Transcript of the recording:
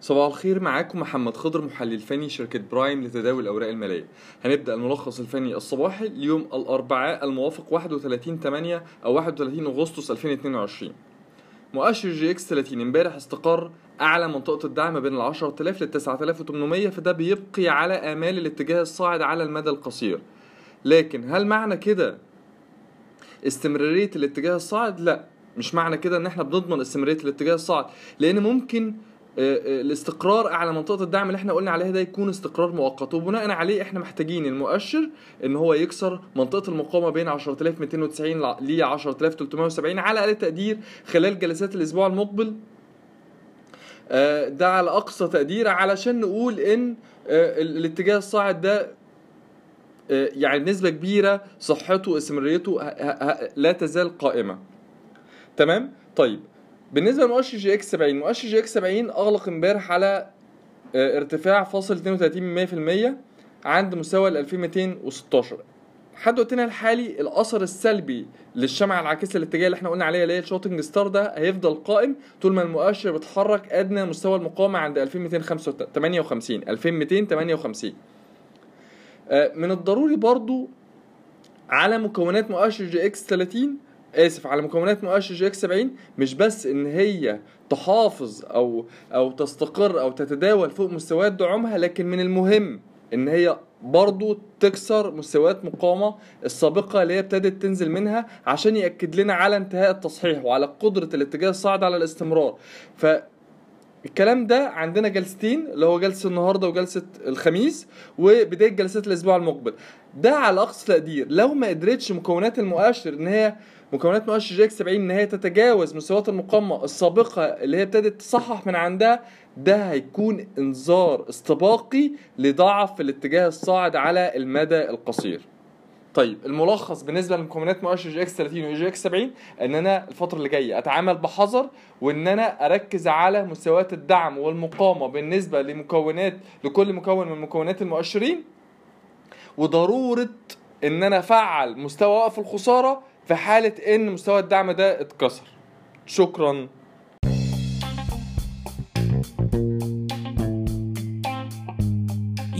صباح الخير معاكم محمد خضر محلل فني شركة برايم لتداول الأوراق المالية. هنبدأ الملخص الفني الصباحي ليوم الأربعاء الموافق 31 8 أو 31 أغسطس 2022 مؤشر EGX 30 امبارح استقر أعلى منطقة الدعم بين ال 10000 لل 9800 فده بيبقي على آمال الاتجاه الصاعد على المدى القصير. لكن هل معنى كده استمرارية الاتجاه الصاعد؟ لا مش معنى كده إن إحنا بنضمن استمرارية الاتجاه الصاعد لأن ممكن الاستقرار اعلى منطقة الدعم اللي إحنا قلنا عليها ده يكون استقرار مؤقت. وبناء عليه إحنا محتاجين المؤشر إن هو يكسر منطقة المقاومة بين 10290 ل 10370 على أقل تقدير خلال جلسات الأسبوع المقبل. آه، ده على أقصى تقدير علشان نقول إن الاتجاه الصاعد ده يعني نسبه كبيرة صحته واستمراريته لا تزال قائمة. تمام؟ طيب. بالنسبة لمؤشر EGX 70 مؤشر EGX 70 أغلق امبارح على آه، ارتفاع فاصل 32% عند مستوى ال 2216 لحد وقتنا الحالي الأثر السلبي للشمعة العاكسة الاتجاه اللي إحنا قلنا عليها اللي هي ال shooting star ده هيفضل قائم طول ما المؤشر بيتحرك أدنى مستوى المقاومة عند 2258 2258 آه، من الضروري برضو على مكونات مؤشر EGX 30 آسف على مكونات مؤشر EGX 70 مش بس إن هي تحافظ أو أو تستقر أو تتداول فوق مستويات دعومها لكن من المهم إن هي برضو تكسر مستويات مقاومة السابقة اللي هي ابتدت تنزل منها عشان يأكد لنا على انتهاء التصحيح وعلى قدرة الاتجاه الصاعد على الاستمرار. ف الكلام ده عندنا جلستين اللي هو جلسة النهارده وجلسة الخميس وبداية جلسات الأسبوع المقبل. ده على أقصى تقدير. لو ما قدرتش مكونات المؤشر إن هي مكونات مؤشر EGX 70 إن هي تتجاوز مستويات المقاومة السابقة اللي هي ابتدت تصحح من عندها ده هيكون انذار استباقي لضعف الاتجاه الصاعد على المدى القصير. طيب الملخص بالنسبة لمكونات مؤشر EGX 30 و EGX 70 إن أنا الفترة اللي جاية أتعامل بحذر وإن أنا أركز على مستويات الدعم والمقاومة بالنسبة لمكونات لكل مكون من مكونات المؤشرين وضرورة إن أنا أفعل مستوى وقف الخسارة في حالة إن مستوى الدعم ده اتكسر. شكرا.